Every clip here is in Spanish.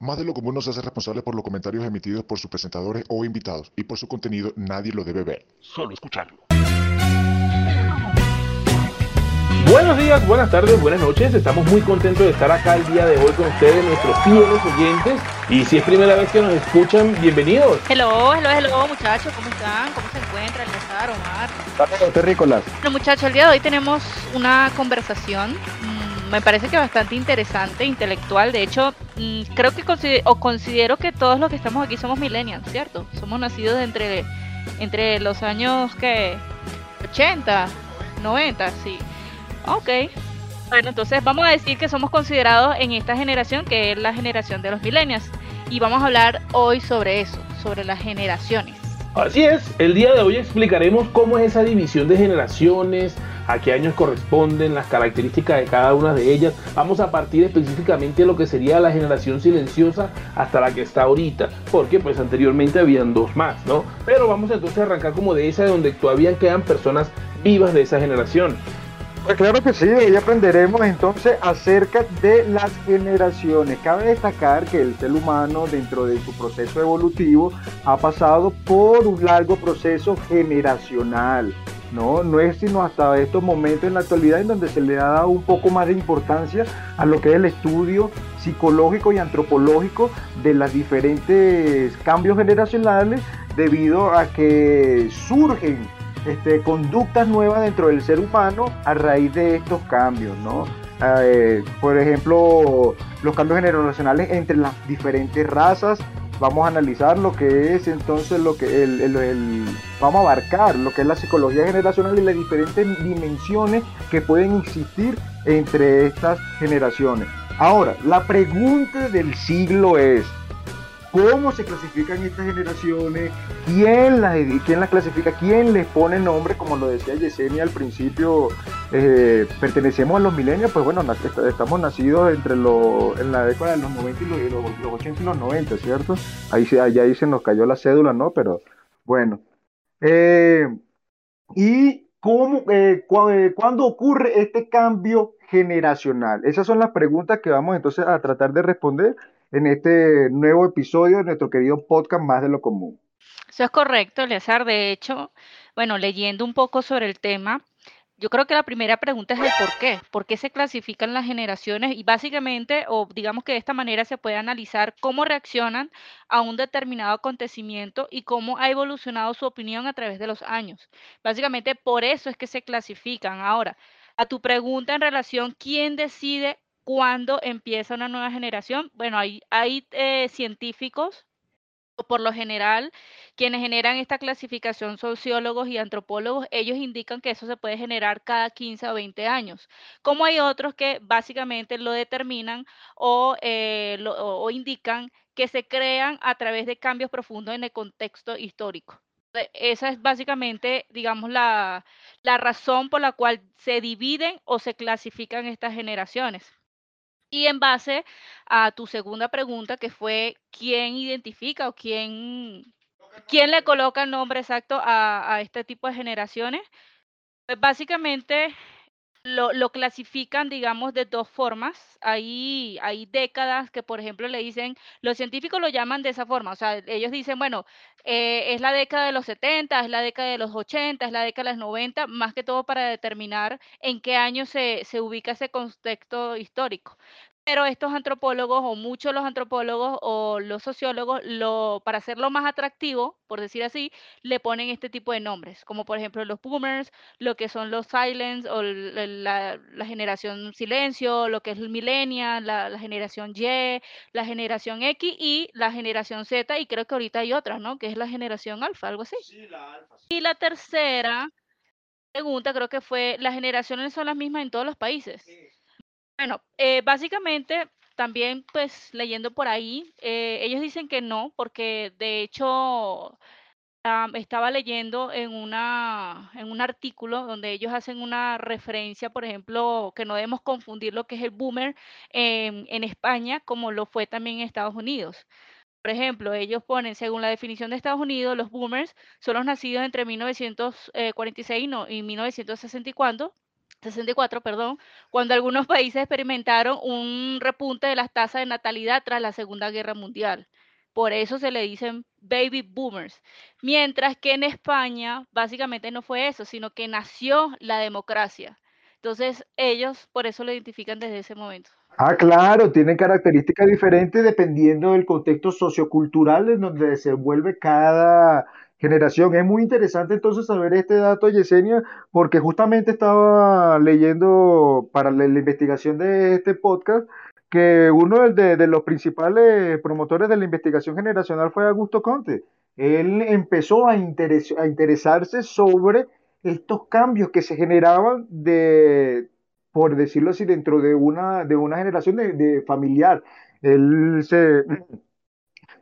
Más de lo común nos hace responsable por los comentarios emitidos por sus presentadores o invitados y por su contenido nadie lo debe ver, solo escucharlo. Buenos días, buenas tardes, buenas noches. Estamos muy contentos de estar acá el día de hoy con ustedes, nuestros fieles oyentes. Y si es primera vez que nos escuchan, bienvenidos. Hello, hello, hello, muchachos, ¿cómo están? ¿Cómo se encuentran? Omar. Saludos, terrícolas. Bueno, muchachos, el día de hoy tenemos una conversación, me parece que bastante interesante, intelectual. De hecho, mm, creo que consider- o considero que todos los que estamos aquí somos millennials, ¿cierto? Somos nacidos entre, entre los años que 80, 90, sí. Ok. Bueno, entonces vamos a decir que somos considerados en esta generación, que es la generación de los millennials. Y vamos a hablar hoy sobre eso, sobre las generaciones. Así es, el día de hoy explicaremos cómo es esa división de generaciones, a qué años corresponden, las características de cada una de ellas. Vamos a partir específicamente de lo que sería la generación silenciosa hasta la que está ahorita, porque pues anteriormente habían dos más, ¿no? Pero vamos entonces a arrancar como de esa de donde todavía quedan personas vivas de esa generación. Pues claro que sí, hoy aprenderemos entonces acerca de las generaciones. Cabe destacar que el ser humano dentro de su proceso evolutivo ha pasado por un largo proceso generacional. No, no es sino hasta estos momentos en la actualidad en donde se le ha dado un poco más de importancia a lo que es el estudio psicológico y antropológico de los diferentes cambios generacionales debido a que surgen este, conductas nuevas dentro del ser humano a raíz de estos cambios, ¿no? Eh, por ejemplo, los cambios generacionales entre las diferentes razas. Vamos a analizar lo que es entonces lo que el, el- el- vamos a abarcar lo que es la psicología generacional y las diferentes dimensiones que pueden existir entre estas generaciones. Ahora, la pregunta del siglo es cómo se clasifican estas generaciones, quién las, quién las clasifica, quién les pone nombre, como lo decía Yesenia al principio, eh, pertenecemos a los milenios, pues bueno, estamos nacidos entre los, en la década de los 90 y los, los- los 80 y los 90, ¿cierto? Ahí, se- ahí se nos cayó la cédula, ¿no? Pero bueno. Eh, ¿Y cómo, eh, cuándo ocurre este cambio generacional? Esas son las preguntas que vamos entonces a tratar de responder en este nuevo episodio de nuestro querido podcast Más de lo Común. Eso es correcto, Eleazar. De hecho, bueno, leyendo un poco sobre el tema, yo creo que la primera pregunta es el por qué. ¿Por qué se clasifican las generaciones? Y básicamente, o digamos que de esta manera se puede analizar cómo reaccionan a un determinado acontecimiento y cómo ha evolucionado su opinión a través de los años. Básicamente, por eso es que se clasifican. Ahora, a tu pregunta en relación, ¿quién decide cuándo empieza una nueva generación? Bueno, hay, hay eh, científicos por lo general, quienes generan esta clasificación, sociólogos y antropólogos, ellos indican que eso se puede generar cada 15 o 20 años. Como hay otros que básicamente lo determinan o, eh, lo- o- indican que se crean a través de cambios profundos en el contexto histórico. E- Esa es básicamente, digamos, la, la razón por la cual se dividen o se clasifican estas generaciones. Y en base a tu segunda pregunta, que fue quién identifica o quién, quién le coloca el nombre exacto a, a este tipo de generaciones, pues básicamente lo, lo clasifican, digamos, de dos formas. Hay, hay décadas que, por ejemplo, le dicen, los científicos lo llaman de esa forma, o sea, ellos dicen, bueno, eh, es la década de los 70, es la década de los 80, es la década de los 90, más que todo para determinar en qué año se, se ubica ese contexto histórico. Pero estos antropólogos, o muchos los antropólogos o los sociólogos, lo, para hacerlo más atractivo, por decir así, le ponen este tipo de nombres, como por ejemplo los boomers, lo que son los silents o la, la generación silencio, lo que es el millennial, la, la generación Y, la generación X y la generación Z, y creo que ahorita hay otra, ¿no? Que es la generación alfa, algo así. Y la tercera pregunta creo que fue, ¿las generaciones son las mismas en todos los países? Bueno, eh, básicamente también pues leyendo por ahí, eh, ellos dicen que no, porque de hecho estaba leyendo en una, en un artículo donde ellos hacen una referencia, por ejemplo, que no debemos confundir lo que es el boomer en, en España como lo fue también en Estados Unidos. Por ejemplo, ellos ponen, según la definición de Estados Unidos, los boomers son los nacidos entre 1946 y no- y 1964 64, perdón, cuando algunos países experimentaron un repunte de las tasas de natalidad tras la Segunda Guerra Mundial. Por eso se le dicen baby boomers. Mientras que en España básicamente no fue eso, sino que nació la democracia. Entonces ellos por eso lo identifican desde ese momento. Ah, claro, tienen características diferentes dependiendo del contexto sociocultural en donde se vuelve cada generación. Es muy interesante entonces saber este dato, Yesenia, porque justamente estaba leyendo para la, investigación de este podcast que uno de, los principales promotores de la investigación generacional fue Augusto Conte. Él empezó a, a interesarse sobre estos cambios que se generaban de, por decirlo así, dentro de una, de una generación de familiar. Él se,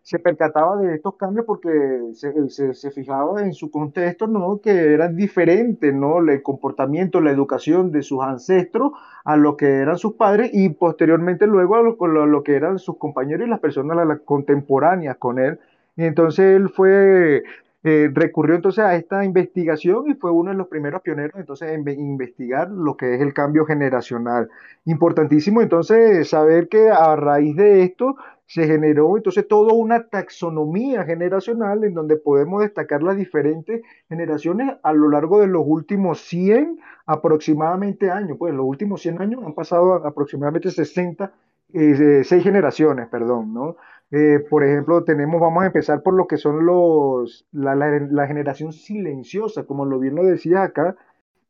se percataba de estos cambios porque se, se, se, fijaba en su contexto, ¿no? Que eran diferentes, ¿no? El comportamiento, la educación de sus ancestros a lo que eran sus padres y posteriormente luego a lo, lo, lo que eran sus compañeros y las personas las contemporáneas con él. Y entonces él fue eh, recurrió entonces a esta investigación y fue uno de los primeros pioneros entonces en investigar lo que es el cambio generacional. Importantísimo entonces saber que a raíz de esto se generó entonces toda una taxonomía generacional en donde podemos destacar las diferentes generaciones a lo largo de los últimos 100 aproximadamente años. Pues los últimos 100 años han pasado aproximadamente 60, eh, 6 generaciones, perdón, ¿no? Eh, por ejemplo, tenemos, vamos a empezar por lo que son los, la, la, generación silenciosa, como lo bien lo decía acá.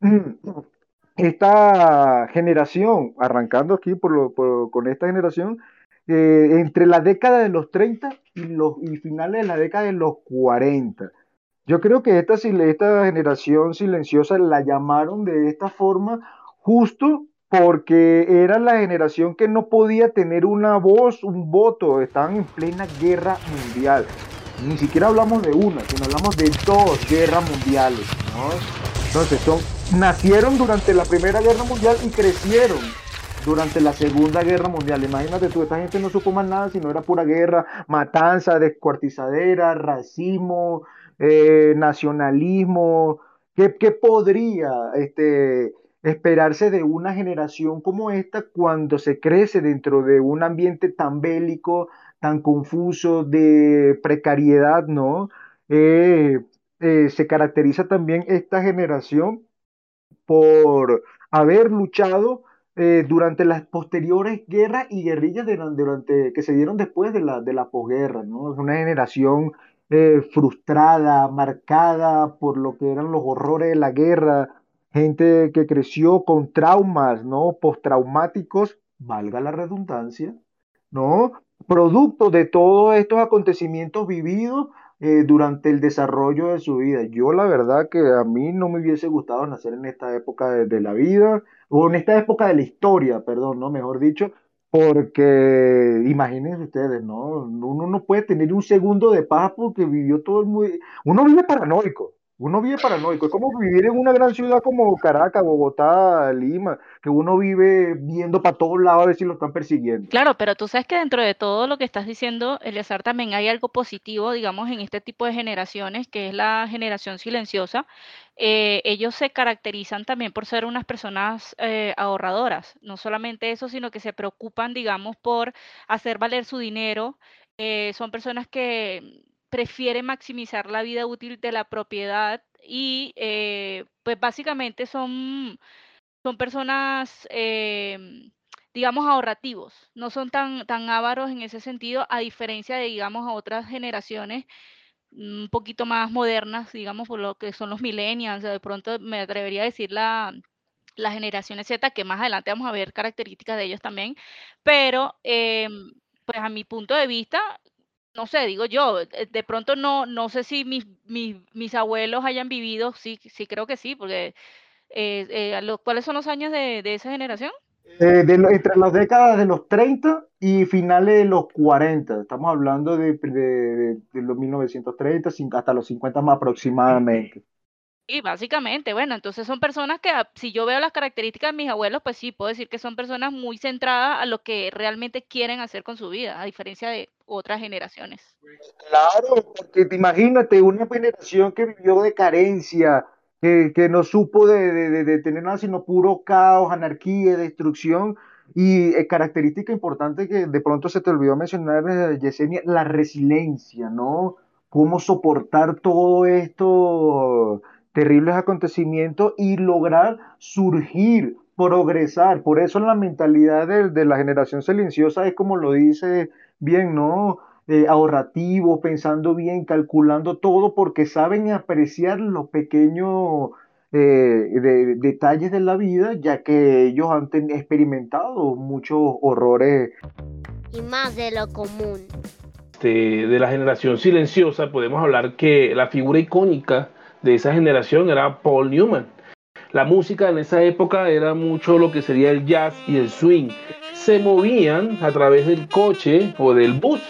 Esta generación, arrancando aquí por lo, por, con esta generación, eh, entre la década de los 30 y, los, y finales de la década de los 40. Yo creo que esta, esta generación silenciosa la llamaron de esta forma justo porque era la generación que no podía tener una voz, un voto, estaban en plena guerra mundial. Ni siquiera hablamos de una, sino hablamos de dos guerras mundiales. ¿no? Entonces, son, nacieron durante la Primera Guerra Mundial y crecieron durante la Segunda Guerra Mundial. Imagínate tú, esta gente no supo más nada, sino era pura guerra, matanza, descuartizadera, racismo, eh, nacionalismo. ¿Qué, ¿Qué, podría este, esperarse de una generación como esta cuando se crece dentro de un ambiente tan bélico, tan confuso, de precariedad, ¿no? Eh, eh, se caracteriza también esta generación por haber luchado eh, durante las posteriores guerras y guerrillas durante, que se dieron después de la, de la posguerra, ¿no? Una generación frustrada, marcada por lo que eran los horrores de la guerra, gente que creció con traumas, ¿no? Postraumáticos, valga la redundancia, ¿no? Producto de todos estos acontecimientos vividos eh, durante el desarrollo de su vida. Yo la verdad que a mí no me hubiese gustado nacer en esta época de la vida, o en esta época de la historia, perdón, ¿no? Mejor dicho, porque imagínense ustedes, ¿no? Uno no puede tener un segundo de paz porque vivió todo el muy... Uno vive paranoico, uno vive paranoico, es como vivir en una gran ciudad como Caracas, Bogotá, Lima, que uno vive viendo para todos lados a ver si lo están persiguiendo. Claro, pero tú sabes que dentro de todo lo que estás diciendo, Eleazar, también hay algo positivo, digamos, en este tipo de generaciones, que es la generación silenciosa. Eh, ellos se caracterizan también por ser unas personas eh, ahorradoras. No solamente eso, sino que se preocupan, digamos, por hacer valer su dinero. Eh, son personas que prefiere maximizar la vida útil de la propiedad y eh, pues básicamente son, son personas, em, digamos, ahorrativos, no son tan, tan ávaros en ese sentido, a diferencia de, digamos, a otras generaciones un poquito más modernas, digamos, por lo que son los millennials, de pronto me atrevería a decir la, la generación Z, que más adelante vamos a ver características de ellos también, pero em, pues a mi punto de vista, no sé, digo yo, eh, de pronto no, no sé si mis, mis, mis abuelos hayan vivido, sí, sí creo que sí, porque eh, eh, ¿cuáles son los años de, de esa generación? de entre las décadas de los 30 y finales de los 40, estamos hablando de, de, de los 1930 hasta los 50 más aproximadamente. Sí, básicamente, bueno, entonces son personas que ah, si yo veo las características de mis abuelos, pues sí, puedo decir que son personas muy centradas a lo que realmente quieren hacer con su vida, a diferencia de otras generaciones. Claro, porque te imagínate una generación que vivió de carencia, que, no supo de, tener nada sino puro caos, anarquía, destrucción. Y eh, característica importante que de pronto se te olvidó mencionar, eh, Yesenia, la resiliencia, ¿no? Cómo soportar todo esto terribles acontecimientos y lograr surgir, progresar. Por eso la mentalidad de, la generación silenciosa es como lo dice bien, ¿no? Eh, ahorrativo, pensando bien, calculando todo, porque saben apreciar los pequeños eh, detalles de la vida, ya que ellos han experimentado muchos horrores. Y más de lo común. Este, de la generación silenciosa, podemos hablar que la figura icónica de esa generación era Paul Newman. La música en esa época era mucho lo que sería el jazz y el swing. Se movían a través del coche o del bus.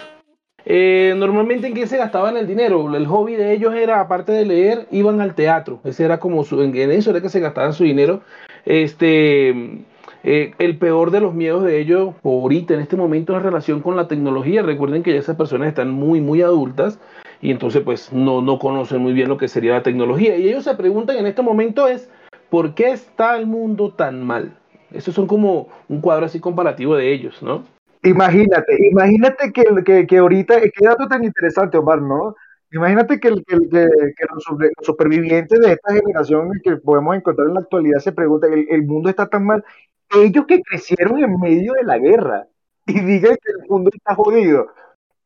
Eh, normalmente en qué se gastaban el dinero. El hobby de ellos era, aparte de leer, iban al teatro. Ese era como su, en eso era que se gastaban su dinero. Este, eh, el peor de los miedos de ellos ahorita en este momento es la relación con la tecnología. Recuerden que ya esas personas están muy, muy adultas y entonces pues no, no conocen muy bien lo que sería la tecnología. Y ellos se preguntan en este momento es, ¿por qué está el mundo tan mal? Esos son como un cuadro así comparativo de ellos, ¿no? Imagínate, imagínate que, que, que ahorita, qué dato tan interesante, Omar, ¿no? Imagínate que, que, los, supervivientes de esta generación que podemos encontrar en la actualidad se preguntan, ¿el, el mundo está tan mal? Ellos que crecieron en medio de la guerra y digan que el mundo está jodido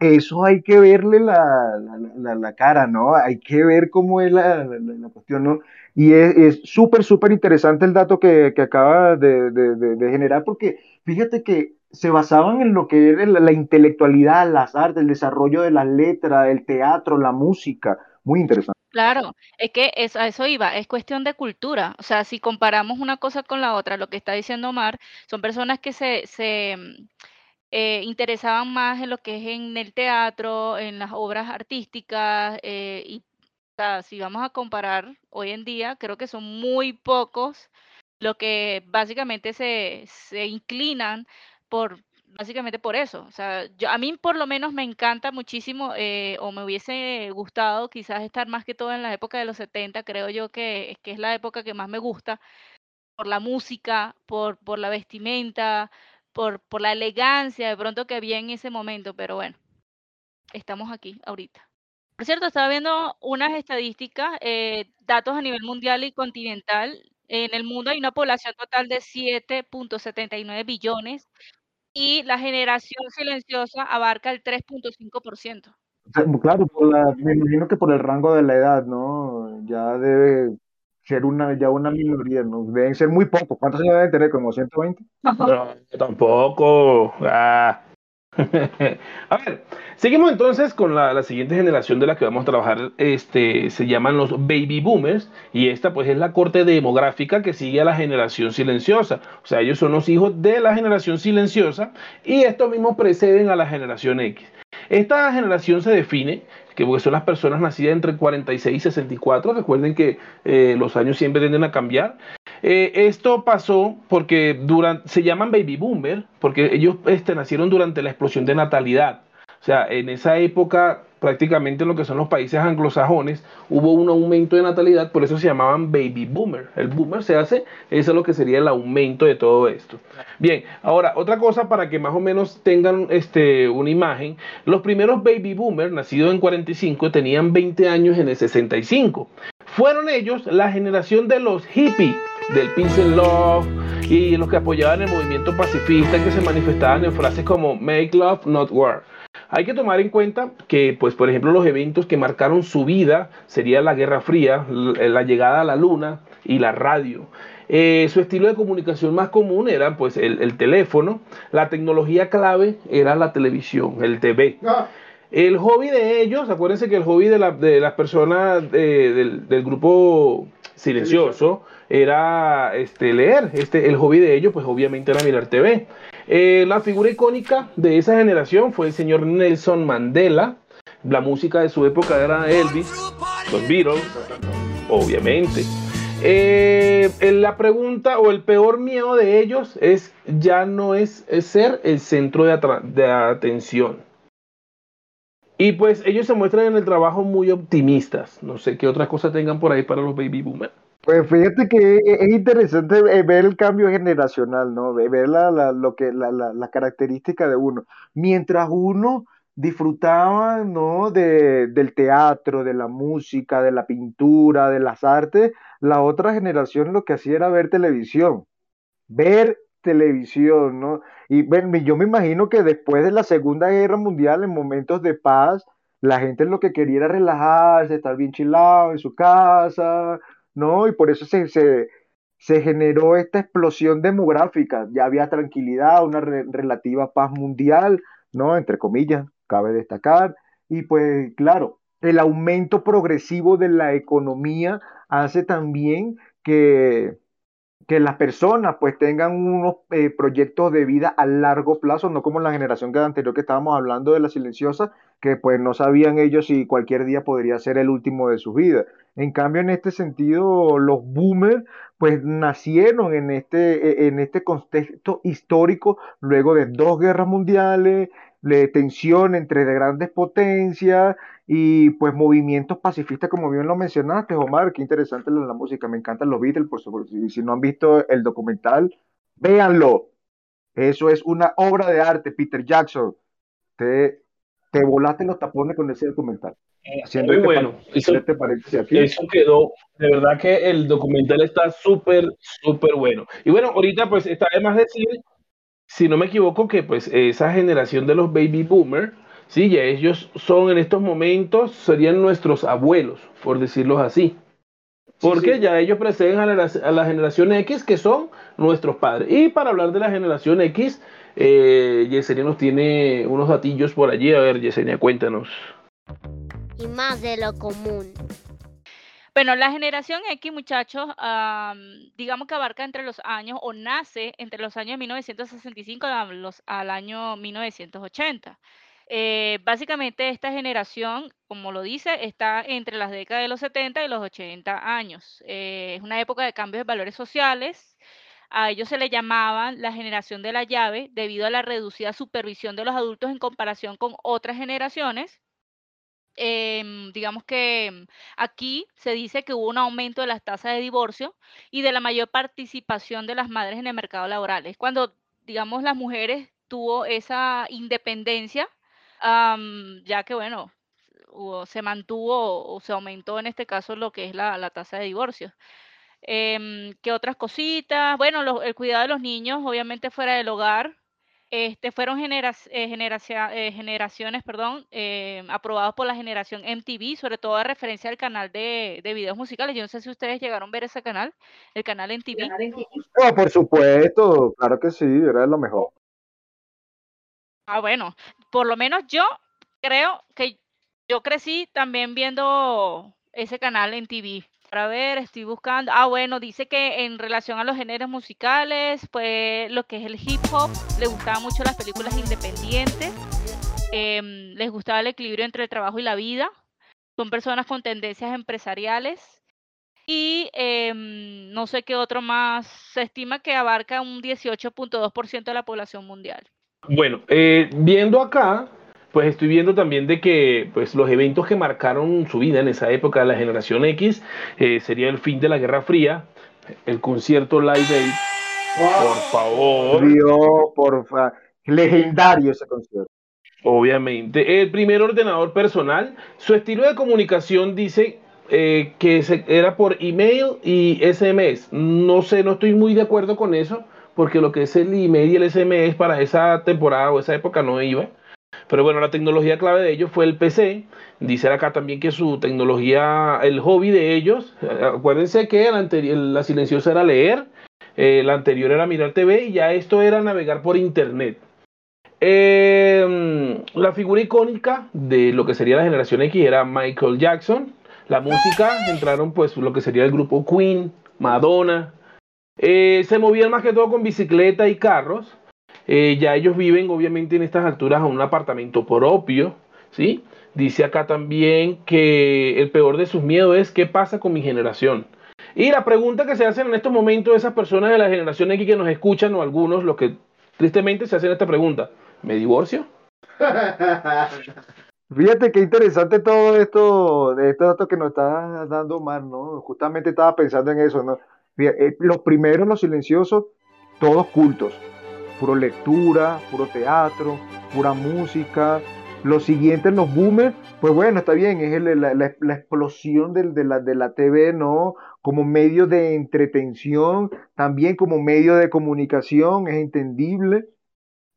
eso hay que verle la, la, la, cara, ¿no? Hay que ver cómo es la, cuestión, ¿no? Y es súper, súper interesante el dato que, que acaba de, de, de, generar, porque fíjate que se basaban en lo que era la, intelectualidad, las artes, el desarrollo de las letras, el teatro, la música. Muy interesante. Claro, es que a eso iba, es cuestión de cultura. O sea, si comparamos una cosa con la otra, lo que está diciendo Omar, son personas que se, se eh, interesaban más en lo que es en el teatro, en las obras artísticas, eh, y si vamos a comparar hoy en día, creo que son muy pocos los que básicamente se, se inclinan por, básicamente por eso. O sea, a mí por lo menos me encanta muchísimo, eh, o me hubiese gustado quizás estar más que todo en la época de los 70, creo yo que, que es la época que más me gusta, por la música, por, por la vestimenta, por, por la elegancia de pronto que había en ese momento, pero bueno, estamos aquí ahorita. Por cierto, estaba viendo unas estadísticas, eh, datos a nivel mundial y continental. En el mundo hay una población total de 7.79 billones y la generación silenciosa abarca el 3.5%. Claro, me imagino que por el rango de la edad, ¿no? Ya debe ser una, ya una minoría, ¿no? Deben ser muy pocos. ¿Cuántos años deben tener? ¿Como 120? No, tampoco. Ah. a ver, seguimos entonces con la, la, siguiente generación de la que vamos a trabajar. Este, se llaman los baby boomers y esta pues es la corte demográfica que sigue a la generación silenciosa. O sea, ellos son los hijos de la generación silenciosa y estos mismos preceden a la generación X. Esta generación se define que porque son las personas nacidas entre 46 y 64, recuerden que eh, los años siempre tienden a cambiar. Eh, esto pasó porque durante, se llaman baby boomer, porque ellos este, nacieron durante la explosión de natalidad. O sea, en esa época, prácticamente en lo que son los países anglosajones, hubo un aumento de natalidad, por eso se llamaban baby boomer. El boomer se hace, eso es lo que sería el aumento de todo esto. Bien, ahora, otra cosa para que más o menos tengan este, una imagen, los primeros baby boomers, nacidos en 45, tenían 20 años en el 65. Fueron ellos la generación de los hippies, del peace and love, y los que apoyaban el movimiento pacifista, que se manifestaban en frases como make love, not war. Hay que tomar en cuenta que, pues, por ejemplo, los eventos que marcaron su vida sería la Guerra Fría, la llegada a la Luna y la radio. Eh, su estilo de comunicación más común era pues el, teléfono, la tecnología clave era la televisión, el TV. Ah. El hobby de ellos, acuérdense que el hobby de, las personas del, grupo silencioso era este, leer. Este, el hobby de ellos, pues obviamente era mirar TV. Eh, la figura icónica de esa generación fue el señor Nelson Mandela. La música de su época era Elvis, los Beatles, obviamente. Eh, la pregunta o el peor miedo de ellos es ya no es, ser el centro de, de, atención. Y pues ellos se muestran en el trabajo muy optimistas. No sé qué otras cosas tengan por ahí para los baby boomers. Pues fíjate que es interesante eh, ver el cambio generacional, ¿no? Ver la, lo que, la, la, característica de uno. Mientras uno disfrutaba, ¿no? De, del teatro, de la música, de la pintura, de las artes, la otra generación lo que hacía era ver televisión. Ver televisión, ¿no? Y bueno, yo me imagino que después de la Segunda Guerra Mundial, en momentos de paz, la gente lo que quería era relajarse, estar bien chilado en su casa, ¿no? Y por eso se, se, generó esta explosión demográfica. Ya había tranquilidad, una relativa paz mundial, ¿no? Entre comillas, cabe destacar. Y pues claro, el aumento progresivo de la economía hace también que que las personas pues tengan unos eh, proyectos de vida a largo plazo, no como la generación que anterior que estábamos hablando de la silenciosa, que pues no sabían ellos si cualquier día podría ser el último de sus vidas. En cambio, en este sentido, los boomers pues nacieron en este, e, en este contexto histórico luego de dos guerras mundiales, de tensión entre grandes potencias y pues movimientos pacifistas, como bien lo mencionaste, Omar, qué interesante la, música, me encantan los Beatles, por supuesto, y si no han visto el documental, véanlo, eso es una obra de arte, Peter Jackson, te volaste los tapones con ese documental. Muy bueno, eso, eso quedó, de verdad que el documental está súper, súper bueno. Y bueno, ahorita pues está de más decir, si no me equivoco, que pues esa generación de los baby boomers, Sí, ya ellos son en estos momentos, serían nuestros abuelos, por decirlo así. Porque ya ellos preceden a la, generación X, que son nuestros padres. Y para hablar de la generación X, eh, Yesenia nos tiene unos datillos por allí. A ver, Yesenia, cuéntanos. Y más de lo común. Bueno, la generación X, muchachos, digamos que abarca entre los años, o nace entre los años 1965 al año 1980. Eh, básicamente esta generación, como lo dice, está entre las décadas de los 70 y los 80 años. Eh, es una época de cambios de valores sociales. A ellos se le llamaban la generación de la llave debido a la reducida supervisión de los adultos en comparación con otras generaciones. Em, digamos que aquí se dice que hubo un aumento de las tasas de divorcio y de la mayor participación de las madres en el mercado laboral. Es cuando, digamos, las mujeres tuvo esa independencia ya que, bueno, se mantuvo o se aumentó en este caso lo que es la, tasa de divorcios. Em, ¿Qué otras cositas? Bueno, el cuidado de los niños, obviamente fuera del hogar, este, fueron eh, eh, generaciones perdón, em, aprobados por la generación MTV, sobre todo a referencia al canal de, videos musicales. Yo no sé si ustedes llegaron a ver ese canal, el canal MTV. Oh, por supuesto, claro que sí, era lo mejor. Ah, bueno, por lo menos yo creo que yo crecí también viendo ese canal en TV. Para ver, estoy buscando. Ah, bueno, dice que en relación a los géneros musicales, pues lo que es el hip hop, le gustaban mucho las películas independientes, em, les gustaba el equilibrio entre el trabajo y la vida. Son personas con tendencias empresariales. Y em, no sé qué otro más. Se estima que abarca un 18.2% de la población mundial. Bueno, eh, viendo acá, pues estoy viendo también de que pues, los eventos que marcaron su vida en esa época de la generación X eh, sería el fin de la Guerra Fría, el concierto Live Aid. Por favor. Dios, por favor. Legendario ese concierto. Obviamente. El primer ordenador personal. Su estilo de comunicación dice eh, que era por email y SMS. No sé, no estoy muy de acuerdo con eso porque lo que es el email y el SMS para esa temporada o esa época no iba. Pero bueno, la tecnología clave de ellos fue el PC. Dice acá también que su tecnología, el hobby de ellos, eh, acuérdense que la, la silenciosa era leer, eh, la anterior era mirar TV y ya esto era navegar por internet. Em, la figura icónica de lo que sería la generación X era Michael Jackson. La música entraron pues lo que sería el grupo Queen, Madonna, eh, se movían más que todo con bicicleta y carros. Eh, ya ellos viven obviamente en estas alturas a un apartamento propio, ¿sí? Dice acá también que el peor de sus miedos es qué pasa con mi generación. Y la pregunta que se hacen en estos momentos esas personas de la generación X que nos escuchan o algunos, los que tristemente se hacen esta pregunta, ¿me divorcio? Fíjate qué interesante todo esto, de estos datos que nos está dando Omar, ¿no? Justamente estaba pensando en eso, ¿no? Eh, los primeros, los silenciosos, todos cultos, puro lectura, puro teatro, pura música. Los siguientes, los boomers, pues bueno, está bien, es la, explosión de, la, de la TV, ¿no? Como medio de entretención, también como medio de comunicación, es entendible,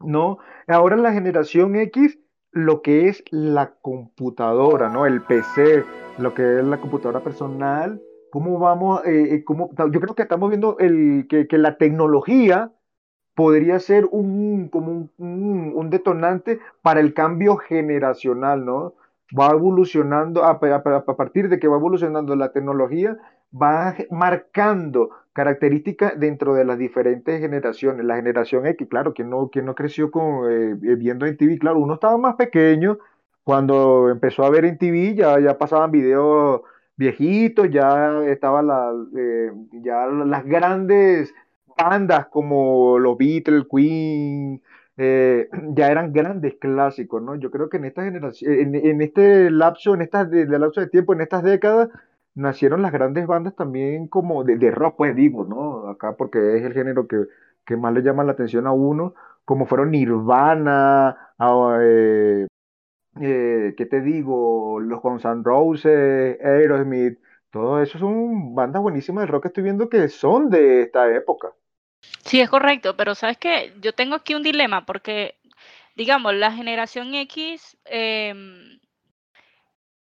¿no? Ahora la generación X lo que es la computadora, ¿no? El PC, lo que es la computadora personal, cómo vamos, eh, eh, cómo, yo creo que estamos viendo el, que, que la tecnología podría ser un, como un, un, detonante para el cambio generacional, ¿no? Va evolucionando, a, a, partir de que va evolucionando la tecnología, va marcando características dentro de las diferentes generaciones. La generación X, claro, quien no, quien no creció con, eh, eh, viendo en TV, claro, uno estaba más pequeño cuando empezó a ver en TV, ya, ya pasaban videos viejitos, ya estaban la, eh, ya las grandes bandas como los Beatles, Queen, ya eran grandes clásicos, ¿no? Yo creo que en esta generación, en, este lapso, en estas de, de lapso de tiempo, en estas décadas, nacieron las grandes bandas también como de, rock, pues digo, ¿no? Acá porque es el género que, que, más le llama la atención a uno, como fueron Nirvana, eh, eh, ¿qué te digo? Los Guns N' Roses, Aerosmith, todo eso son bandas buenísimas de rock que estoy viendo que son de esta época. Sí, es correcto, pero sabes que yo tengo aquí un dilema porque, digamos, la generación X eh,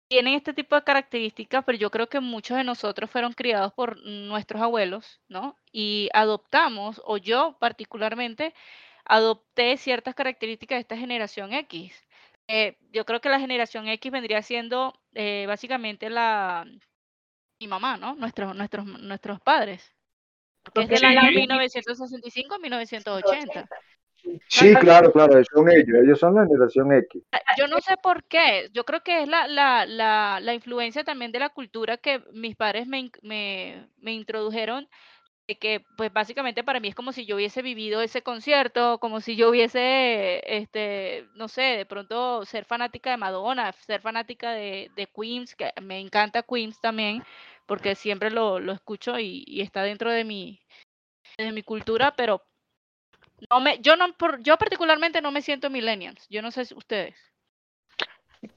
tienen este tipo de características, pero yo creo que muchos de nosotros fueron criados por nuestros abuelos, ¿no? Y adoptamos, o yo particularmente, adopté ciertas características de esta generación X. Eh, yo creo que la generación X vendría siendo eh, básicamente la mi mamá, ¿no? Nuestros, nuestros, nuestros padres. Que es del año 1965 a 1980. Sí, claro, claro, son ellos, ellos son la generación X. Ah, yo no sé por qué, yo creo que es la, la, la, la influencia también de la cultura que mis padres me, me, me introdujeron, que pues básicamente para mí es como si yo hubiese vivido ese concierto, como si yo hubiese, este, no sé, de pronto ser fanática de Madonna, ser fanática de, de Queens, que me encanta Queens también, porque siempre lo, lo escucho y, está dentro de mi, de mi cultura, pero no me, yo no, por, yo particularmente no me siento millennials. Yo no sé si ustedes.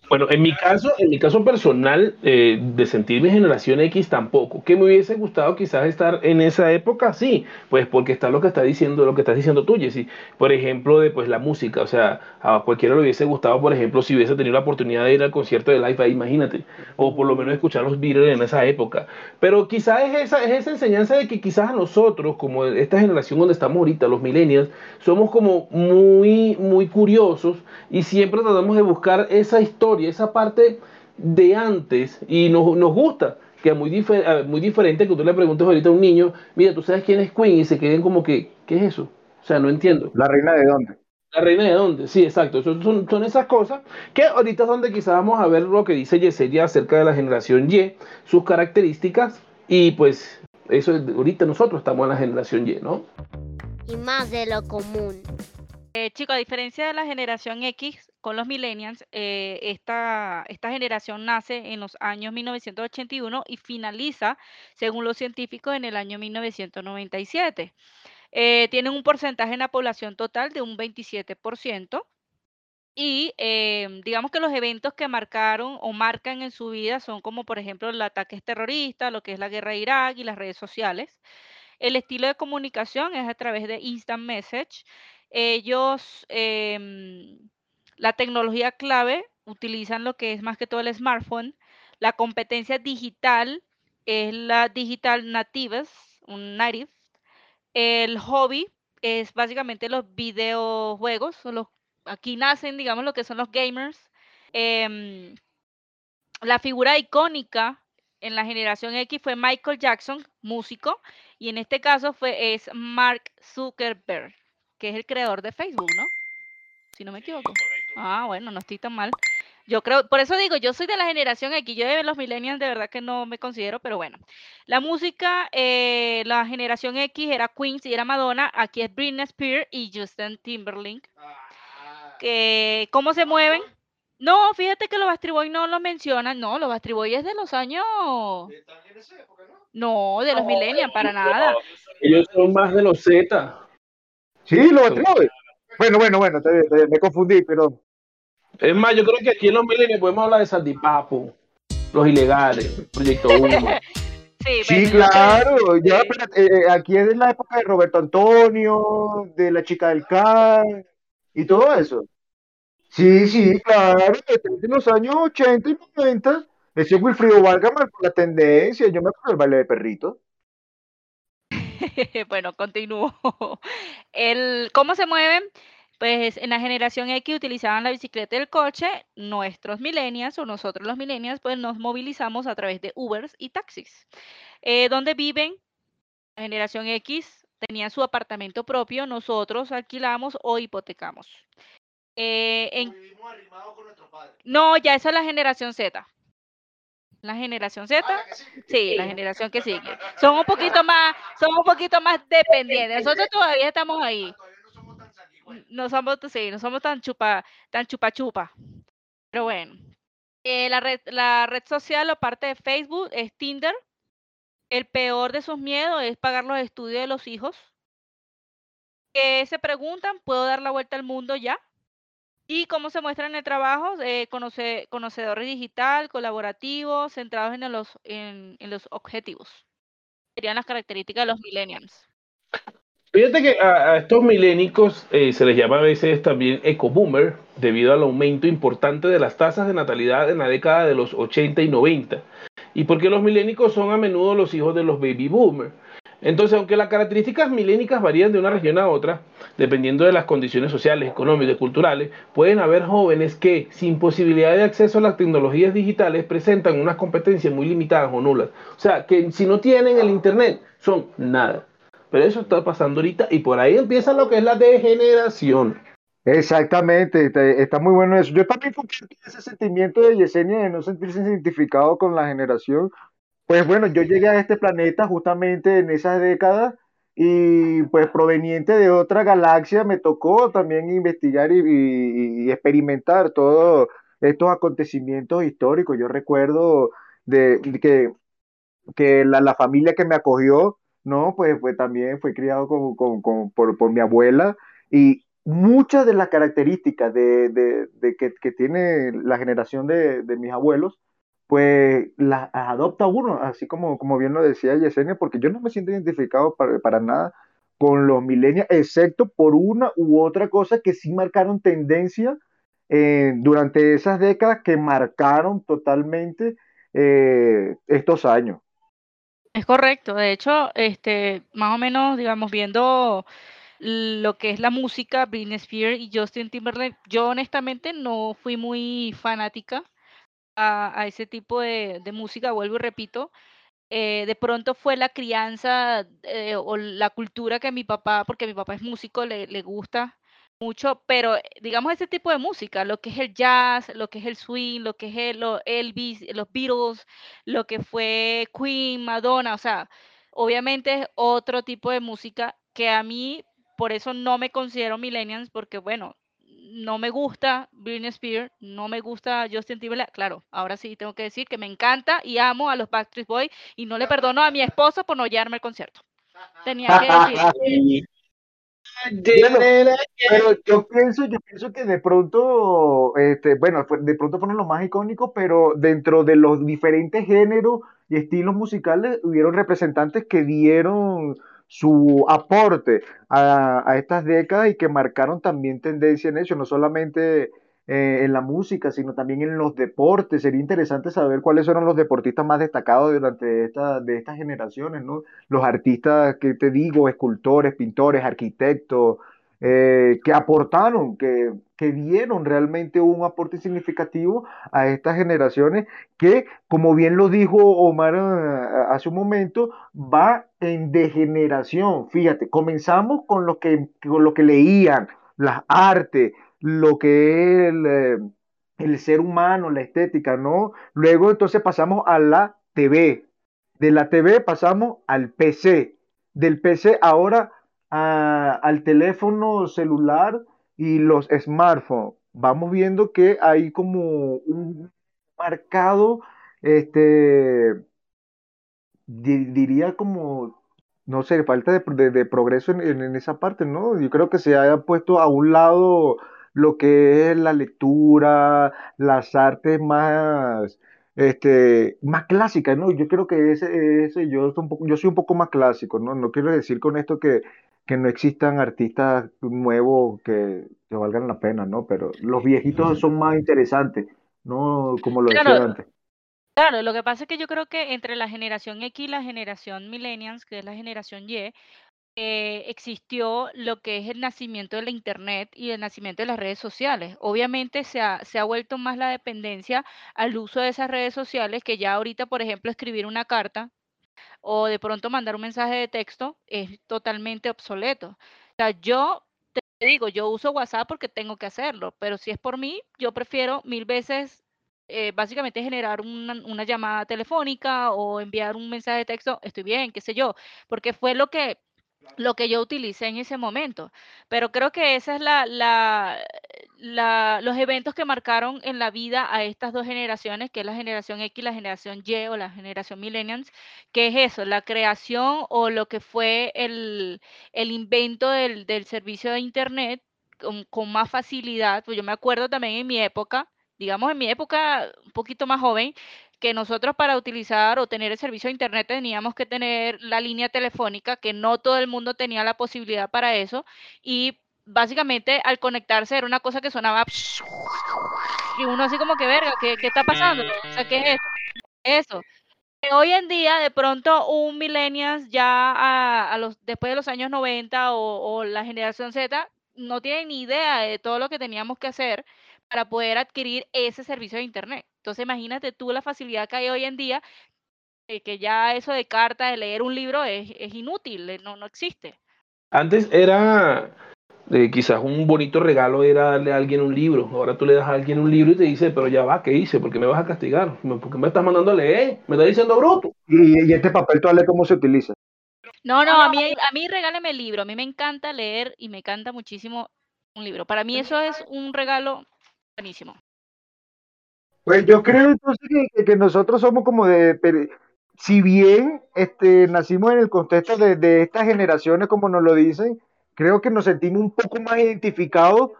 Bueno, en mi caso, en mi caso personal, eh, de sentirme generación X tampoco. ¿Que me hubiese gustado quizás estar en esa época? Sí, pues porque está lo que está diciendo, lo que estás diciendo tú, Jessy. Por ejemplo, de pues la música. O sea, a cualquiera le hubiese gustado, por ejemplo, si hubiese tenido la oportunidad de ir al concierto de Live ahí, imagínate. O por lo menos escuchar los Beatles en esa época. Pero quizás es esa, es esa enseñanza de que quizás a nosotros, como esta generación donde estamos ahorita, los millennials, somos como muy, muy curiosos y siempre tratamos de buscar esa historia, esa parte de antes y nos, nos gusta, que es muy, muy diferente que tú le preguntes ahorita a un niño, mira, tú sabes quién es Queen y se queden como que, ¿qué es eso? O sea, no entiendo. ¿La reina de dónde? La reina de dónde, sí, exacto. Son, son, esas cosas que ahorita es donde quizás vamos a ver lo que dice Yesenia acerca de la generación Y, sus características y pues eso ahorita nosotros estamos en la generación Y, ¿no? Y más de lo común. Eh, chicos, a diferencia de la generación X, con los millennials, eh, esta, generación nace en los años 1981 y finaliza, según los científicos, en el año 1997. Eh, tienen un porcentaje en la población total de un 27%. Y em, digamos que los eventos que marcaron o marcan en su vida son como, por ejemplo, el ataque terrorista, lo que es la guerra de Irak y las redes sociales. El estilo de comunicación es a través de instant message. Ellos, em, la tecnología clave, utilizan lo que es más que todo el smartphone. La competencia digital es la digital natives, un native. El hobby es básicamente los videojuegos, los, aquí nacen, digamos, lo que son los gamers. Em, la figura icónica en la generación X fue Michael Jackson, músico, y en este caso fue es Mark Zuckerberg, que es el creador de Facebook, ¿no? Si no me equivoco. Ah, bueno, no estoy tan mal. Yo creo, por eso digo, yo soy de la generación X, yo de los millennials de verdad que no me considero, pero bueno. La música, eh, la generación X era Queen y era Madonna, aquí es Britney Spears y Justin Timberlake. Que, ¿Cómo se mueven? No, fíjate que los Bastry Boys no lo mencionan. No, los Bastry Boys es de los años. No, de los millennials, para nada. Ellos son más de los Z. Sí, los Bastry Boys. Bueno, bueno, bueno, te- te- me confundí, pero Es más, yo creo que aquí en los millennials podemos hablar de Santipapo, los ilegales, Proyecto 1. Sí, claro, ya, espérate, eh, eh, aquí es de la época de Roberto Antonio, de la chica del CAN y todo eso. Sí, sí, claro, desde los años 80 y 90, ese Wilfrido Vargas marcó la tendencia, yo me acuerdo del baile de perrito. bueno, continúo. El, ¿Cómo se mueven? Pues en la generación X utilizaban la bicicleta y el coche. Nuestros millennials o nosotros los millennials, pues nos movilizamos a través de Ubers y taxis. Eh, ¿Dónde viven? La generación X tenía su apartamento propio, nosotros alquilamos o hipotecamos. Eh, en- No, ya esa es la generación Z. La generación Z, sí, la generación que sigue. Son un poquito más, son un poquito más dependientes. Nosotros todavía estamos ahí. No somos, sí, no somos tan chupa, tan chupa chupa. Pero bueno. Eh, la, red, la red social o parte de Facebook es Tinder. El peor de sus miedos es pagar los estudios de los hijos. Que se preguntan, ¿puedo dar la vuelta al mundo ya? Y cómo se muestra en el trabajo, eh, conoce, conocedores digital, colaborativos, centrados en los, en, en los objetivos. Serían las características de los millennials. Fíjate que a, a estos milénicos eh, se les llama a veces también ecoboomer debido al aumento importante de las tasas de natalidad en la década de los 80 y 90. Y porque los milénicos son a menudo los hijos de los baby boomers. Entonces, aunque las características milénicas varían de una región a otra, dependiendo de las condiciones sociales, económicas y culturales, pueden haber jóvenes que, sin posibilidad de acceso a las tecnologías digitales, presentan unas competencias muy limitadas o nulas. O sea, que si no tienen el Internet, son nada. Pero eso está pasando ahorita y por ahí empieza lo que es la degeneración. Exactamente, te- está muy bueno eso. Yo también comparto ese sentimiento de Yesenia de no sentirse identificado con la generación. Pues bueno, yo llegué a este planeta justamente en esas décadas y pues proveniente de otra galaxia me tocó también investigar y, y- y experimentar todos estos acontecimientos históricos. Yo recuerdo de, que que la, la familia que me acogió, ¿no? Pues, pues también fue criado con, con- con- por, por mi abuela y muchas de las características de, de- de que, que tiene la generación de, de mis abuelos, pues las adopta uno, así como, como bien lo decía Yesenia, porque yo no me siento identificado para, para nada con los millennials, excepto por una u otra cosa que sí marcaron tendencia eh, durante esas décadas que marcaron totalmente eh, estos años. Es correcto. De hecho, este, más o menos, digamos, viendo lo que es la música, Britney Spears y Justin Timberlake, yo honestamente no fui muy fanática a, ese tipo de, de música, vuelvo y repito. Eh, de pronto fue la crianza eh, o la cultura que mi papá, porque mi papá es músico, le, le gusta mucho, pero eh, digamos ese tipo de música, lo que es el jazz, lo que es el swing, lo que es el, lo- Elvis, los Beatles, lo que fue Queen, Madonna, o sea, obviamente es otro tipo de música que a mí, por eso no me considero millennials, porque bueno, no me gusta Britney Spears, no me gusta Justin Timberlake, claro, ahora sí tengo que decir que me encanta y amo a los Backstreet Boys y no le perdono a mi esposo por no llevarme al concierto. Tenía que decir. Pero yo pienso, yo pienso que de pronto, este, bueno, de pronto fueron los más icónicos, pero dentro de los diferentes géneros y estilos musicales hubieron representantes que dieron su aporte a, a estas décadas y que marcaron también tendencia en eso, no solamente eh, en la música, sino también en los deportes. Sería interesante saber cuáles fueron los deportistas más destacados durante esta, de estas generaciones, ¿no? los artistas que te digo, escultores, pintores, arquitectos, eh, que aportaron, que, que dieron realmente un aporte significativo a estas generaciones que, como bien lo dijo Omar eh, hace un momento, va en degeneración. Fíjate, comenzamos con lo que, con lo que leían, las artes, lo que es el, eh, el ser humano, la estética, ¿no? Luego entonces pasamos a la TV, de la TV pasamos al PC. Del PC ahora al teléfono celular y los smartphones. vamos viendo que hay como un marcado, este, diría como, no sé, falta de, progreso en, esa parte, ¿no? Yo creo que se haya puesto a un lado lo que es la lectura, las artes más, este, más clásicas, ¿no? Yo creo que ese, ese yo, soy un poco, yo soy un poco más clásico, ¿no? No quiero decir con esto que, que no existan artistas nuevos que, que, valgan la pena, ¿no? Pero los viejitos son más interesantes, ¿no? Como lo decía antes. Claro, lo que pasa es que yo creo que entre la generación X y la generación millennials, que es la generación Y, eh, existió lo que es el nacimiento de la Internet y el nacimiento de las redes sociales. Obviamente se ha, se ha vuelto más la dependencia al uso de esas redes sociales que ya ahorita, por ejemplo, escribir una carta o de pronto mandar un mensaje de texto es totalmente obsoleto. O sea, yo te digo, yo uso WhatsApp porque tengo que hacerlo, pero si es por mí, yo prefiero mil veces eh, básicamente generar una, una, llamada telefónica o enviar un mensaje de texto, estoy bien, qué sé yo, porque fue lo que, lo que yo utilicé en ese momento. Pero creo que esa es la, la, la, los eventos que marcaron en la vida a estas dos generaciones, que es la generación X la generación Y o la generación millennials, que es eso, la creación o lo que fue el, el invento del, del servicio de Internet con, con más facilidad. Pues yo me acuerdo también en mi época, digamos en mi época un poquito más joven, que nosotros para utilizar o tener el servicio de Internet teníamos que tener la línea telefónica, que no todo el mundo tenía la posibilidad para eso, y básicamente al conectarse era una cosa que sonaba y uno así como que verga, ¿qué, qué está pasando? O sea, ¿qué es eso? Eso. Hoy en día, de pronto, un millennials ya a, a los, después de los años 90 o, o la generación Z no tiene ni idea de todo lo que teníamos que hacer para poder adquirir ese servicio de Internet. Entonces, imagínate tú la facilidad que hay hoy en día, eh, que ya eso de carta, de leer un libro es, es inútil, eh, no, no existe. Antes era eh, quizás un bonito regalo era darle a alguien un libro. Ahora tú le das a alguien un libro y te dice, pero ya va, ¿qué hice? ¿Por qué me vas a castigar? ¿Por qué me estás mandando a leer? ¿Me estás diciendo bruto? ¿Y, y este papel tú cómo se utiliza? No, no, a mí, a mí regáleme el libro. A mí me encanta leer y me encanta muchísimo un libro. Para mí eso es un regalo buenísimo. Pues yo creo entonces que, nosotros somos como de, si bien este, nacimos en el contexto de, estas generaciones, como nos lo dicen, creo que nos sentimos un poco más identificados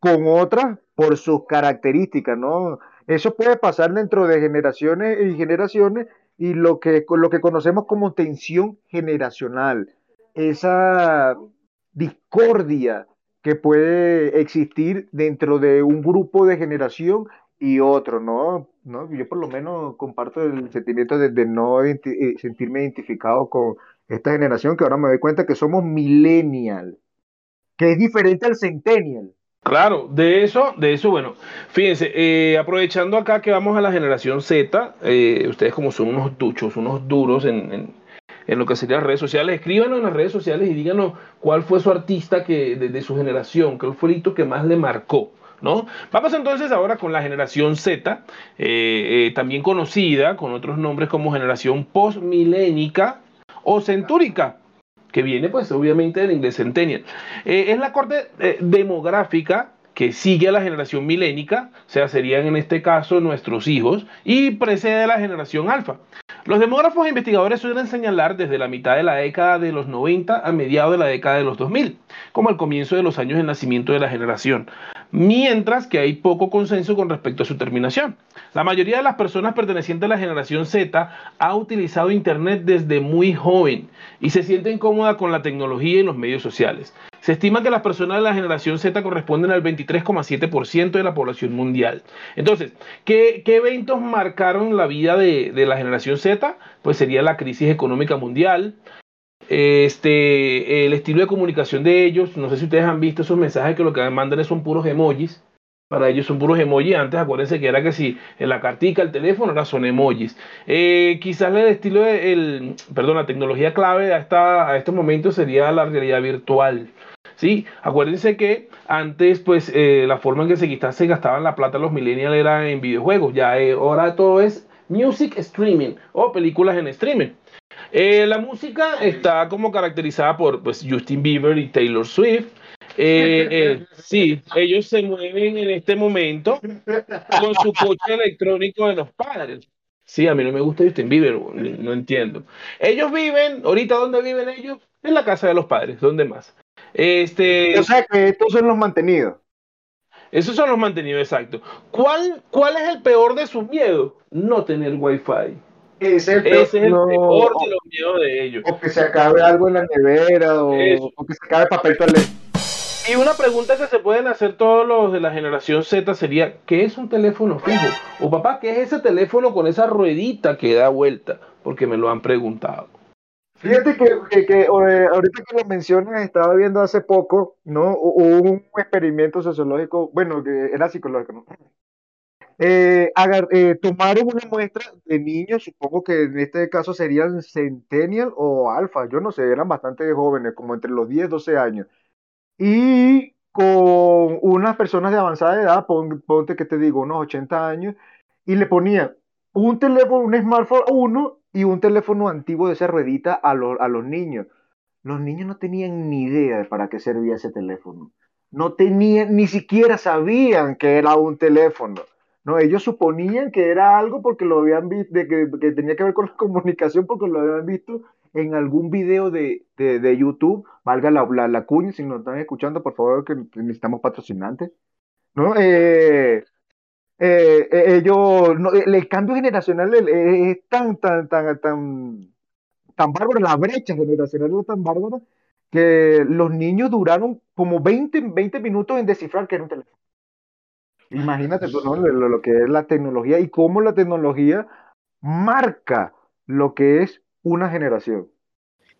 con otras por sus características, ¿no? Eso puede pasar dentro de generaciones y generaciones y lo que, lo que conocemos como tensión generacional, esa discordia que puede existir dentro de un grupo de generación y otro, ¿no? ¿no? Yo por lo menos comparto el sentimiento de, no eh, sentirme identificado con esta generación, que ahora me doy cuenta que somos millennial, que es diferente al centennial. Claro, de eso, de eso, bueno, fíjense, eh, aprovechando acá que vamos a la generación Z, eh, ustedes como son unos duchos, unos duros en, lo que serían las redes sociales, escríbanos en las redes sociales y díganos cuál fue su artista que de, su generación, qué fue el hito que más le marcó. ¿No? Vamos entonces ahora con la generación Z, eh, también conocida con otros nombres como generación postmilénica o centúrica que viene pues obviamente del inglés centennial. Eh, es la corte eh, demográfica que sigue a la generación milénica, o sea, serían en este caso nuestros hijos, y precede a la generación alfa. Los demógrafos e investigadores suelen señalar desde la mitad de la década de los 90 a mediados de la década de los 2000, como el comienzo de los años de nacimiento de la generación, mientras que hay poco consenso con respecto a su terminación. La mayoría de las personas pertenecientes a la generación Z ha utilizado Internet desde muy joven y se sienten cómodas con la tecnología y los medios sociales. Se estima que las personas de la generación Z corresponden al 23,7% de la población mundial. Entonces, ¿qué, eventos marcaron la vida de, la generación Z? Pues sería la crisis económica mundial, este, el estilo de comunicación de ellos. No sé si ustedes han visto esos mensajes que lo que mandan son puros emojis. Para ellos son puros emojis. Antes acuérdense que era que si en la cartica, el teléfono, ahora son emojis. Eh, quizás el estilo de, el, perdón, la tecnología clave a, esta, a sería la realidad virtual. ¿Sí? Acuérdense que antes, pues, eh, la forma en que se, se gastaban la plata los millennials era en videojuegos. Ya eh, ahora todo es music streaming o películas en streaming. Eh, la música está como caracterizada por pues, Justin Bieber y Taylor Swift. Eh, eh, sí, ellos se mueven en este momento con su coche electrónico de los padres. Sí, a mí no me gusta Justin Bieber, no entiendo. Ellos viven, ahorita, ¿dónde viven ellos? En la casa de los padres, ¿dónde más? Este, O sea que estos son los mantenidos. esos son los mantenidos, exacto. ¿Cuál, ¿Cuál es el peor de sus miedos? No tener wifi. Ese es el Ese es el no, peor de los miedos de ellos. o que se acabe algo en la nevera o que se acabe papel toalete. Y una pregunta que se pueden hacer todos los de la generación Z sería, ¿qué es un teléfono fijo? O papá, ¿qué es ese teléfono con esa ruedita que da vuelta? Porque me lo han preguntado. Fíjate que, que- que, eh, ahorita que lo mencionas, estaba viendo hace poco, ¿no? Hu- Hubo un experimento sociológico, bueno, que era psicológico, ¿no? Eh, agar- eh, tomaron una muestra de niños, supongo que en este caso serían centennial o alfa, yo no sé, eran bastante jóvenes, como entre los 10 12 años. Y con unas personas de avanzada edad, pon- ponte que te digo, unos 80 años, y le ponían un teléfono, un smartphone a uno y un teléfono antiguo de esa ruedita a, los- a los niños. Los niños no tenían ni idea de para qué servía ese teléfono. No tenían, ni siquiera sabían que era un teléfono. No, ellos suponían que era algo porque lo habían visto, que, que tenía que ver con la comunicación porque lo habían visto en algún video de, de, de YouTube, valga la, la, la cuña, si nos están escuchando, por favor, que necesitamos patrocinantes, ¿no? Eh, eh, eh, ellos, no, el, cambio generacional es, tan, tan, tan, tan, tan bárbaro, la brecha generacional es tan bárbara que los niños duraron como 20, 20 minutos en descifrar que era un teléfono. Imagínate tú, ¿no? Lo, lo que es la tecnología y cómo la tecnología marca lo que es una generación.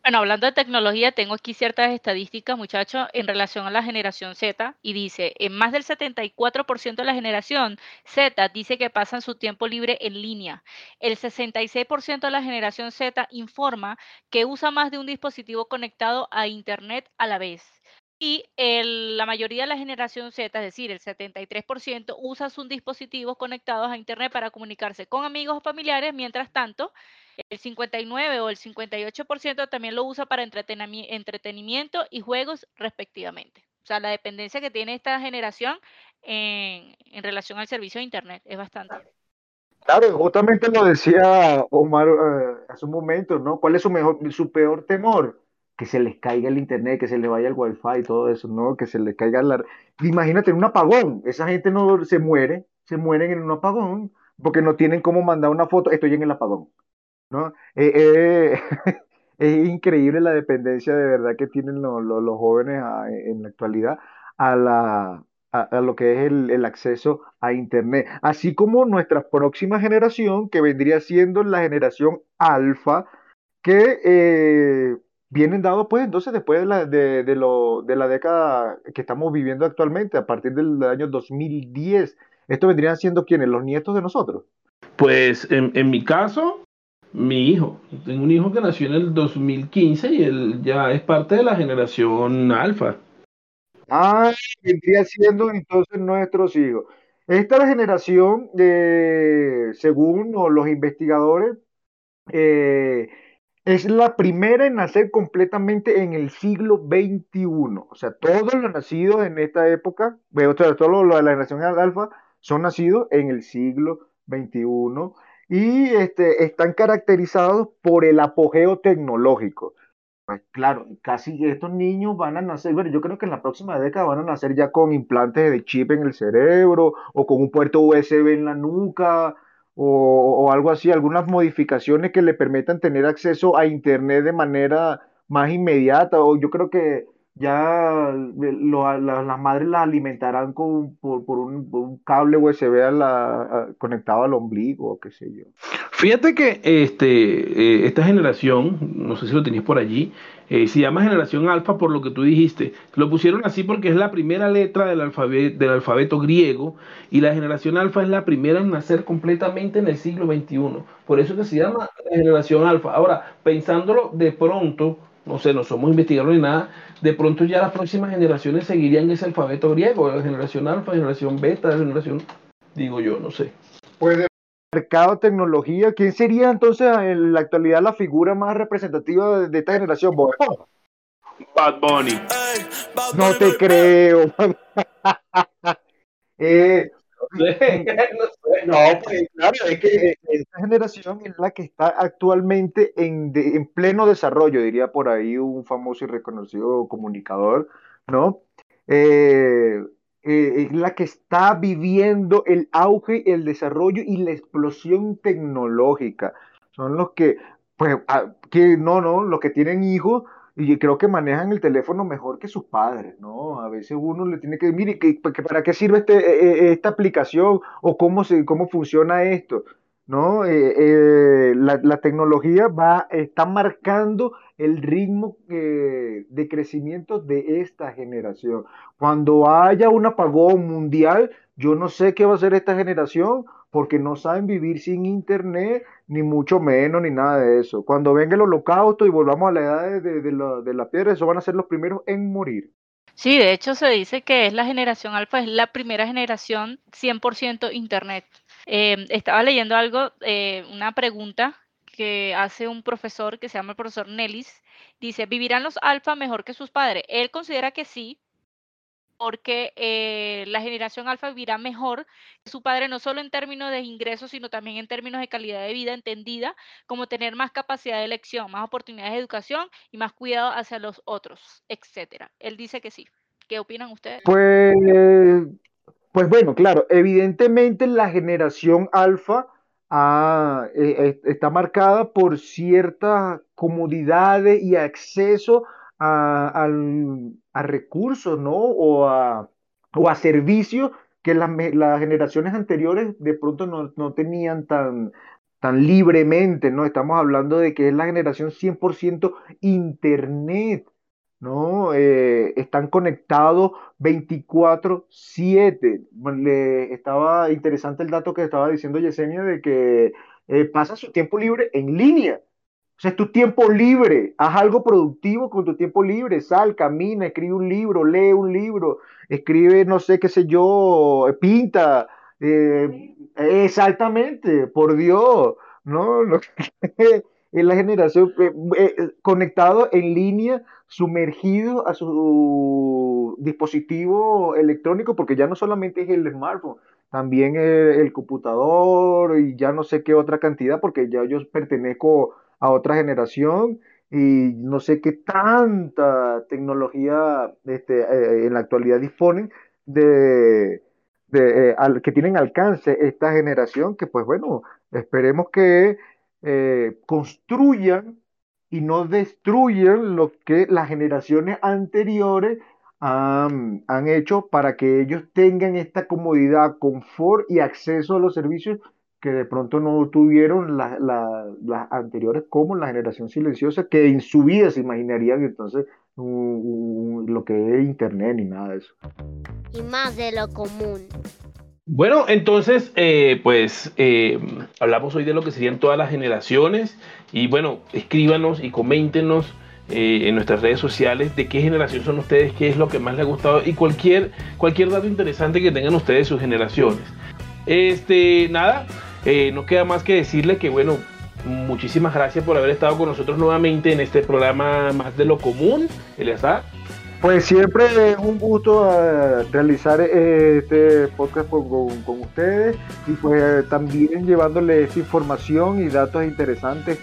Bueno, hablando de tecnología, tengo aquí ciertas estadísticas, muchachos, en relación a la generación Z, y dice, en más del 74% de la generación Z dice que pasan su tiempo libre en línea. El 66% de la generación Z informa que usa más de un dispositivo conectado a Internet a la vez. Y el- la mayoría de la generación Z, es decir, el 73%, usa sus dispositivos conectados a Internet para comunicarse con amigos o familiares, mientras tanto, el 59 o el 58% también lo usa para entretenimiento y juegos respectivamente. O sea, la dependencia que tiene esta generación en, en relación al servicio de Internet es bastante. Claro, justamente lo decía Omar eh, hace un momento, ¿no? ¿Cuál es su mejor, su peor temor? Que se les caiga el internet, que se les vaya el wifi y todo eso, ¿no? Que se les caiga la... Imagínate, un apagón, esa gente no se muere, se mueren en un apagón porque no tienen cómo mandar una foto, estoy en el apagón, ¿no? Eh, eh, es increíble la dependencia de verdad que tienen lo- lo- los jóvenes a- en la actualidad a la, a, lo que es el, el acceso a Internet, así como nuestra próxima generación, que vendría siendo la generación alfa, que eh, vienen dados pues entonces después de la, de, de lo, de la década que estamos viviendo actualmente, a partir del año 2010. Esto vendrían siendo quienes, los nietos de nosotros. Pues en, en mi caso, mi hijo. Tengo un hijo que nació en el 2015 y él ya es parte de la generación alfa. Ah, vendría siendo entonces nuestros hijos. Esta es la generación, de, según o los investigadores, eh, es la primera en nacer completamente en el siglo XXI. O sea, todos los nacidos en esta época, o sea, todos los de la generación alfa son nacidos en el siglo XXI y este, están caracterizados por el apogeo tecnológico. Pues claro, casi estos niños van a nacer, bueno, yo creo que en la próxima década van a nacer ya con implantes de chip en el cerebro o con un puerto USB en la nuca o, o algo así, algunas modificaciones que le permitan tener acceso a Internet de manera más inmediata o yo creo que ya lo- la- las madres las alimentarán con, por, por un, cable USB a conectado al ombligo qué sé yo. Fíjate que este, eh, esta generación, no sé si lo tenéis por allí, eh, se llama generación alfa por lo que tú dijiste. Lo pusieron así porque es la primera letra del alfabeto, del alfabeto griego y la generación alfa es la primera en nacer completamente en el siglo XXI. Por eso que se llama la generación alfa. Ahora, pensándolo de pronto, no sé, no somos investigadores ni nada, de pronto ya las próximas generaciones seguirían ese alfabeto griego, la generación alfa, generación beta, generación, digo yo, no sé. Pues de mercado, tecnología, ¿quién sería entonces en la actualidad la figura más representativa de, de esta generación? Bad Bunny. No te creo. eh, no, pues claro, es que esta generación es la que está actualmente en, en pleno desarrollo, diría por ahí un famoso y reconocido comunicador, ¿no? Eh, eh, es la que está viviendo el auge, el desarrollo y la explosión tecnológica. Son los que, pues, ah, que no, no, los que tienen hijos y creo que manejan el teléfono mejor que sus padres, ¿no? A veces uno le tiene que, mire, que, ¿para qué sirve este, e, e, esta aplicación o cómo, se, cómo funciona esto? ¿No? Eh, eh, la, tecnología va, está marcando el ritmo eh, de crecimiento de esta generación. Cuando haya un apagón mundial, yo no sé qué va a hacer esta generación porque no saben vivir sin internet, ni mucho menos, ni nada de eso. Cuando venga el holocausto y volvamos a la edad de, la, piedra, eso van a ser los primeros en morir. Sí, de hecho se dice que es la generación alfa, es la primera generación 100% internet. Em, estaba leyendo algo, eh, una pregunta que hace un profesor que se llama el profesor Nellis. Dice, ¿vivirán los alfa mejor que sus padres? Él considera que sí, porque eh, la generación alfa vivirá mejor que su padre, no solo en términos de ingresos, sino también en términos de calidad de vida, entendida como tener más capacidad de elección, más oportunidades de educación y más cuidado hacia los otros, etcétera. Él dice que sí. ¿Qué opinan ustedes? Pues, pues bueno, claro, evidentemente la generación alfa ah, e, e, está marcada por ciertas comodidades y acceso a, recursos, ¿no? O a, o a servicios que las, generaciones anteriores de pronto no, tenían tan, tan libremente, ¿no? Estamos hablando de que es la generación 100% Internet, ¿no? Eh, están conectados 24/7. Le, estaba interesante el dato que estaba diciendo Yesenia de que eh, pasa su tiempo libre en línea. O sea, es tu tiempo libre. Haz algo productivo con tu tiempo libre. Sal, camina, escribe un libro, lee un libro, escribe, no sé, qué sé yo, pinta. Eh, exactamente, por Dios. No, no es la generación eh, eh, conectado en línea, sumergido a su dispositivo electrónico, porque ya no solamente es el smartphone, también el, el computador y ya no sé qué otra cantidad, porque ya yo pertenezco a otra generación y no sé qué tanta tecnología este, eh, en la actualidad disponen de, de eh, que tienen alcance esta generación, que pues bueno, esperemos que eh, construyan y no destruyan lo que las generaciones anteriores han, han, hecho para que ellos tengan esta comodidad, confort y acceso a los servicios que de pronto no tuvieron las anteriores como la generación silenciosa, que en su vida se imaginarían entonces lo que es Internet ni nada de eso. Y más de lo común. Bueno, entonces, eh, pues eh, hablamos hoy de lo que serían todas las generaciones y bueno, escríbanos y coméntenos eh, en nuestras redes sociales de qué generación son ustedes, qué es lo que más les ha gustado y cualquier, cualquier dato interesante que tengan ustedes de sus generaciones. Este, nada, eh, no queda más que decirle que, bueno, muchísimas gracias por haber estado con nosotros nuevamente en este programa más de lo común, Eleazar. Pues siempre es un gusto eh, realizar eh, este podcast con, ustedes y pues también llevándole esta información y datos interesantes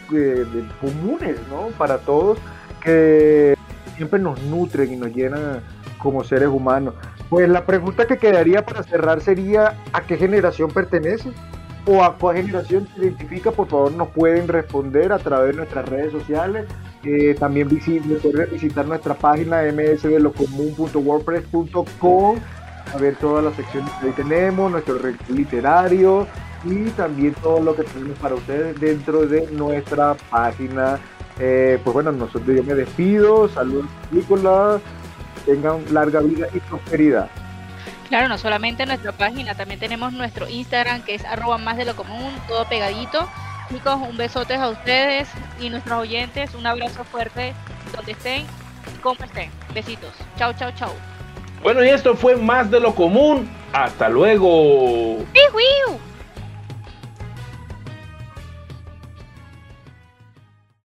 comunes ¿no? para todos que siempre nos nutren y nos llenan como seres humanos. Pues la pregunta que quedaría para cerrar sería ¿a qué generación pertenece? O a cuál generación se identifica, por favor nos pueden responder a través de nuestras redes sociales. Eh, también visitar nuestra página msdelocomún.wordpress.com a ver todas las secciones que tenemos, nuestro literario y también todo lo que tenemos para ustedes dentro de nuestra página. Eh, pues bueno, nosotros yo me despido, saludos Nicolás, tengan larga vida y prosperidad. Claro, no solamente en nuestra página, también tenemos nuestro Instagram que es arroba más de lo común, todo pegadito. Chicos, un besote a ustedes y nuestros oyentes, un abrazo fuerte donde estén y como estén. Besitos. Chau, chau, chau. Bueno, y esto fue más de lo común. Hasta luego. ¡Piu,